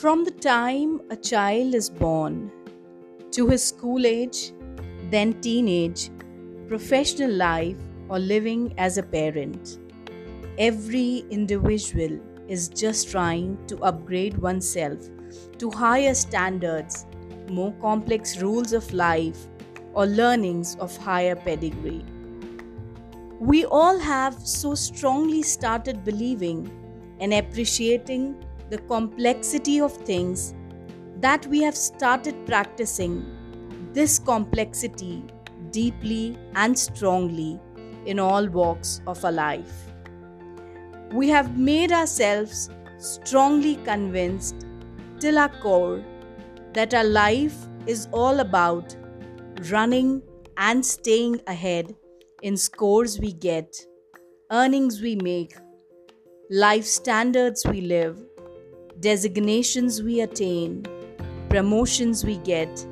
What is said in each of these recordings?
From the time a child is born to his school age, then teenage, professional life, or living as a parent, every individual is just trying to upgrade oneself to higher standards, more complex rules of life, or learnings of higher pedigree. We all have so strongly started believing and appreciating the complexity of things that we have started practicing this complexity deeply and strongly in all walks of our life. We have made ourselves strongly convinced till our core that our life is all about running and staying ahead in scores we get, earnings we make, life standards we live, designations we attain, promotions we get,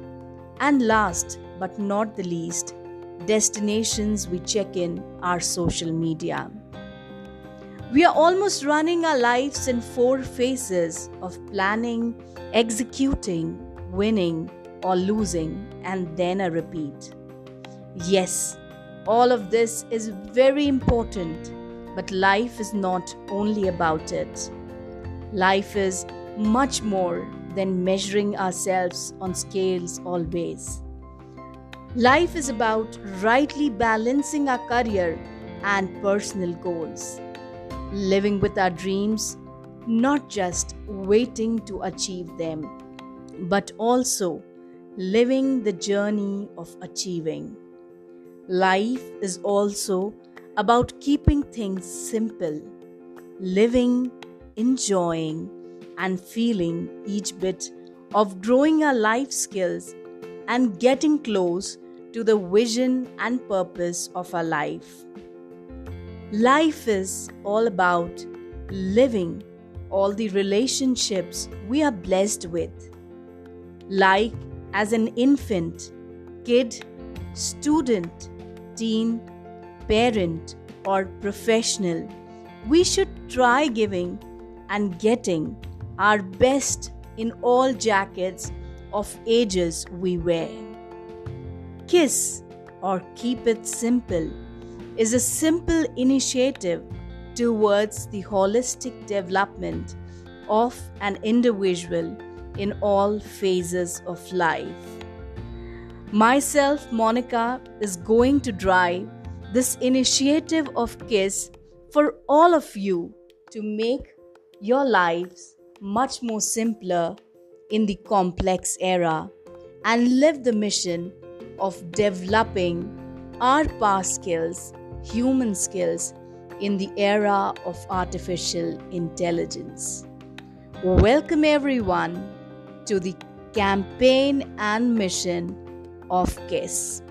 and last but not the least, destinations we check in our social media. We are almost running our lives in four phases of planning, executing, winning, or losing, and then a repeat. Yes, all of this is very important, but life is not only about it. Life is much more than measuring ourselves on scales always. Life is about rightly balancing our career and personal goals, living with our dreams, not just waiting to achieve them, but also living the journey of achieving. Life is also about keeping things simple, living, enjoying, and feeling each bit of growing our life skills and getting close to the vision and purpose of our life. Life is all about living all the relationships we are blessed with. Like as an infant, kid, student, teen, parent, or professional, we should try giving and getting our best in all jackets of ages we wear. Kiss or Keep It Simple is a simple initiative towards the holistic development of an individual in all phases of life. Myself, Monica, is going to drive this initiative of KISS for all of you to make your lives much more simpler in the complex era and live the mission of developing our past skills, human skills, in the era of artificial intelligence. Welcome everyone to the campaign and mission of KISS.